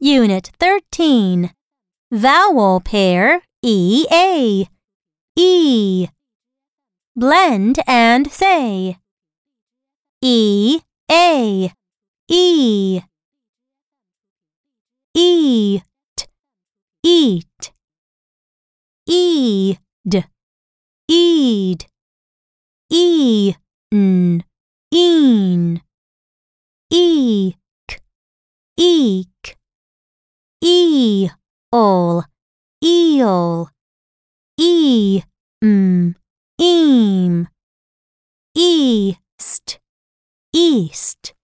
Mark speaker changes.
Speaker 1: Unit 13 Vowel pair E A. E. Blend and say. E A. E. Eat. Eat. Eed eed Ean Eek. Eek. Eol eel. Eam eam East east